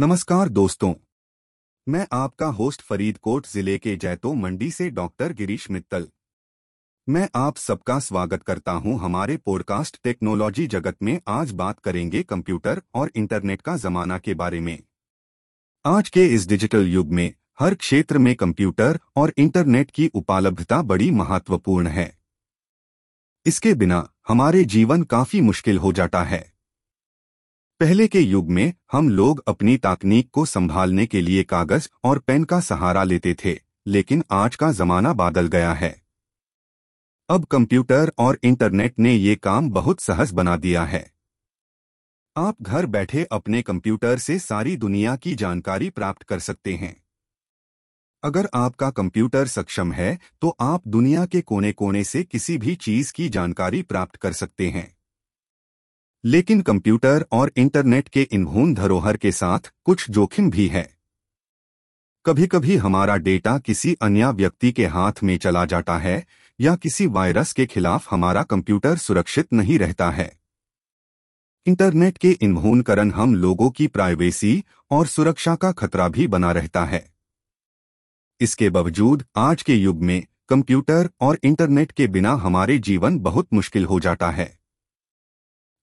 नमस्कार दोस्तों। मैं आपका होस्ट फरीदकोट ज़िले के जैतो मंडी से डॉक्टर गिरीश मित्तल। मैं आप सबका स्वागत करता हूँ हमारे पॉडकास्ट टेक्नोलॉजी जगत में। आज बात करेंगे कंप्यूटर और इंटरनेट का जमाना के बारे में। आज के इस डिजिटल युग में हर क्षेत्र में कंप्यूटर और इंटरनेट की उपलब्धता बड़ी महत्वपूर्ण है। इसके बिना हमारे जीवन काफ़ी मुश्किल हो जाता है। पहले के युग में, हम लोग अपनी तकनीक को संभालने के लिए कागज़ और पेन का सहारा लेते थे, लेकिन आज का जमाना बदल गया है। अब कंप्यूटर और इंटरनेट ने ये काम बहुत सहज बना दिया है। आप घर बैठे अपने कंप्यूटर से सारी दुनिया की जानकारी प्राप्त कर सकते हैं। अगर आपका कंप्यूटर सक्षम है तो आप दुनिया के कोने कोने से किसी भी चीज़ की जानकारी प्राप्त कर सकते हैं। लेकिन कंप्यूटर और इंटरनेट के इन्होन धरोहर के साथ कुछ जोखिम भी है। कभी कभी हमारा डेटा किसी अन्य व्यक्ति के हाथ में चला जाता है, या किसी वायरस के खिलाफ हमारा कंप्यूटर सुरक्षित नहीं रहता है। इंटरनेट के इन्होनकरण हम लोगों की प्राइवेसी और सुरक्षा का खतरा भी बना रहता है। इसके बावजूद, आज के युग में कंप्यूटर और इंटरनेट के बिना हमारे जीवन बहुत मुश्किल हो जाता है।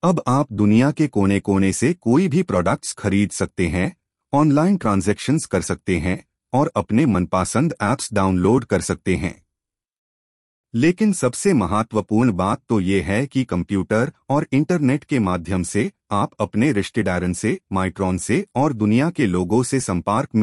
अब आप दुनिया के कोने कोने से कोई भी प्रोडक्ट्स खरीद सकते हैं ऑनलाइन ट्रांजैक्शंस कर सकते हैं, और अपने मनपसंद ऐप्स डाउनलोड कर सकते हैं। लेकिन सबसे महत्वपूर्ण बात तो ये है कि कंप्यूटर और इंटरनेट के माध्यम से आप अपने रिश्तेदारन से माइक्रोन से और दुनिया के लोगों से संपर्क में